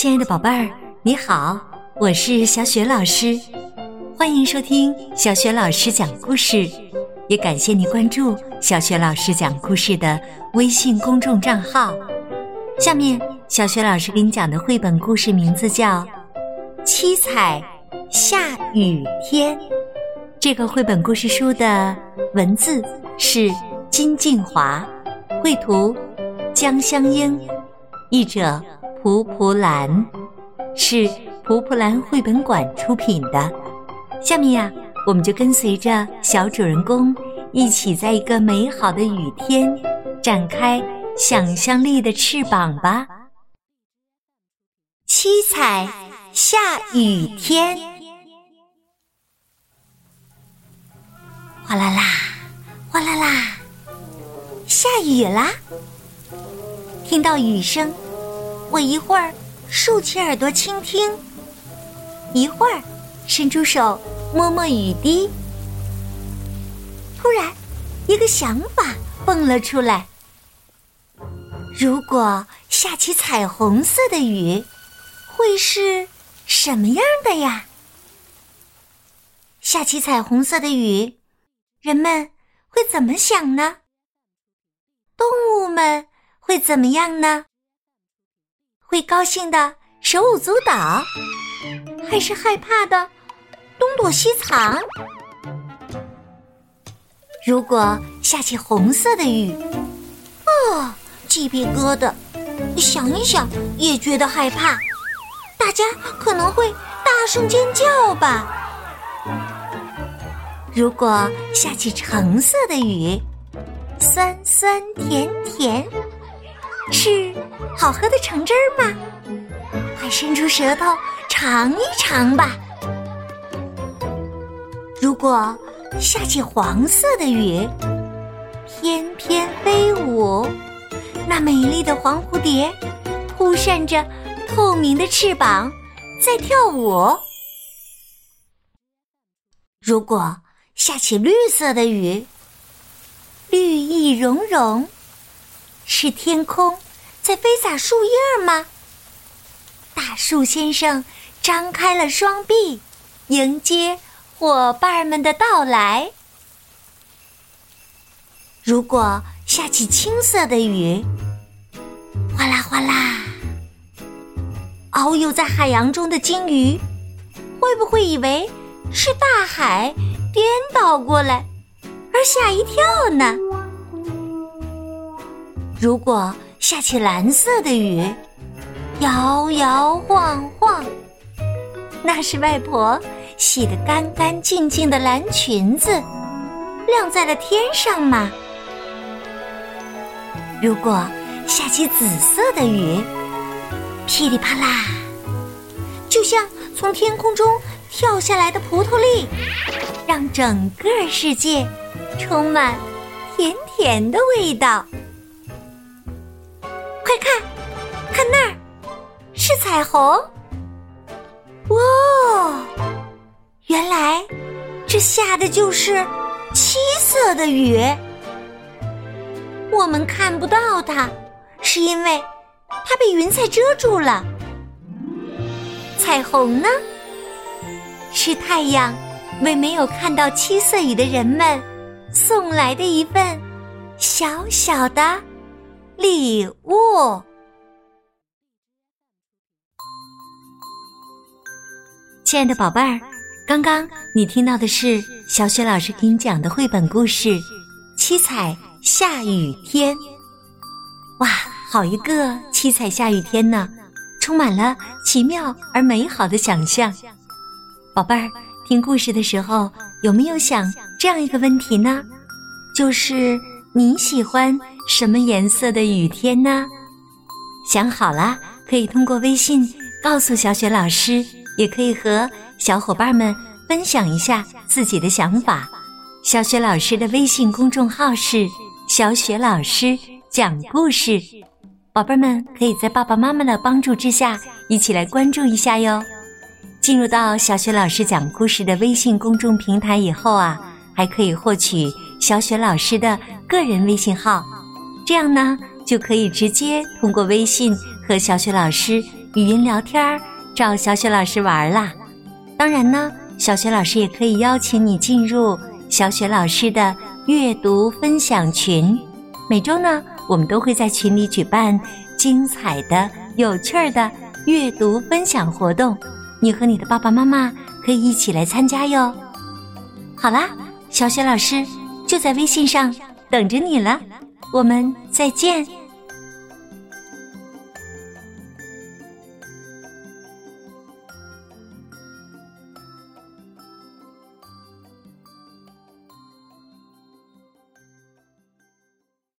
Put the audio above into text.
亲爱的宝贝儿，你好，我是小雪老师，欢迎收听小雪老师讲故事，也感谢你关注小雪老师讲故事的微信公众账号。下面，小雪老师给你讲的绘本故事名字叫《七彩下雨天》。这个绘本故事书的文字是金静华，绘图江香英，译者。蒲蒲兰是蒲蒲兰绘本馆出品的。下面呀，我们就跟随着小主人公一起，在一个美好的雨天，展开想象力的翅膀吧。七彩下雨天，哗啦啦，哗啦啦，下雨啦！听到雨声。我一会儿竖起耳朵倾听，一会儿伸出手摸摸雨滴。突然，一个想法蹦了出来：如果下起彩虹色的雨，会是什么样的呀？下起彩虹色的雨，人们会怎么想呢？动物们会怎么样呢？会高兴的手舞足蹈，还是害怕的东躲西藏？如果下起红色的雨，哦，鸡皮疙瘩，想一想也觉得害怕。大家可能会大声尖叫吧。如果下起橙色的雨，酸酸甜甜。是好喝的橙汁儿吗？快伸出舌头尝一尝吧。如果下起黄色的雨，翩翩飞舞，那美丽的黄蝴蝶扑扇着透明的翅膀在跳舞。如果下起绿色的雨，绿意融融。是天空在飞洒树叶吗？大树先生张开了双臂，迎接伙伴们的到来。如果下起青色的雨，哗啦哗啦，遨游在海洋中的鲸鱼会不会以为是大海颠倒过来而吓一跳呢？如果下起蓝色的雨，摇摇晃晃，那是外婆洗得干干净净的蓝裙子，晾在了天上嘛？如果下起紫色的雨，噼里啪啦，就像从天空中跳下来的葡萄粒，让整个世界充满甜甜的味道。快看，看那儿，是彩虹！哇，原来这下的就是七色的雨。我们看不到它，是因为它被云彩遮住了。彩虹呢，是太阳为没有看到七色雨的人们送来的一份小小的。礼物，亲爱的宝贝儿，刚刚你听到的是小雪老师给你讲的绘本故事《七彩下雨天》。哇，好一个七彩下雨天呢，充满了奇妙而美好的想象。宝贝儿，听故事的时候有没有想这样一个问题呢？就是你喜欢？什么颜色的雨天呢？想好了，可以通过微信告诉小雪老师，也可以和小伙伴们分享一下自己的想法。小雪老师的微信公众号是“小雪老师讲故事”，宝贝们可以在爸爸妈妈的帮助之下一起来关注一下哟。进入到小雪老师讲故事的微信公众平台以后啊，还可以获取小雪老师的个人微信号。这样呢，就可以直接通过微信和小雪老师语音聊天，找小雪老师玩啦。当然呢，小雪老师也可以邀请你进入小雪老师的阅读分享群。每周呢，我们都会在群里举办精彩的、有趣儿的阅读分享活动，你和你的爸爸妈妈可以一起来参加哟。好啦，小雪老师就在微信上等着你了，我们再见。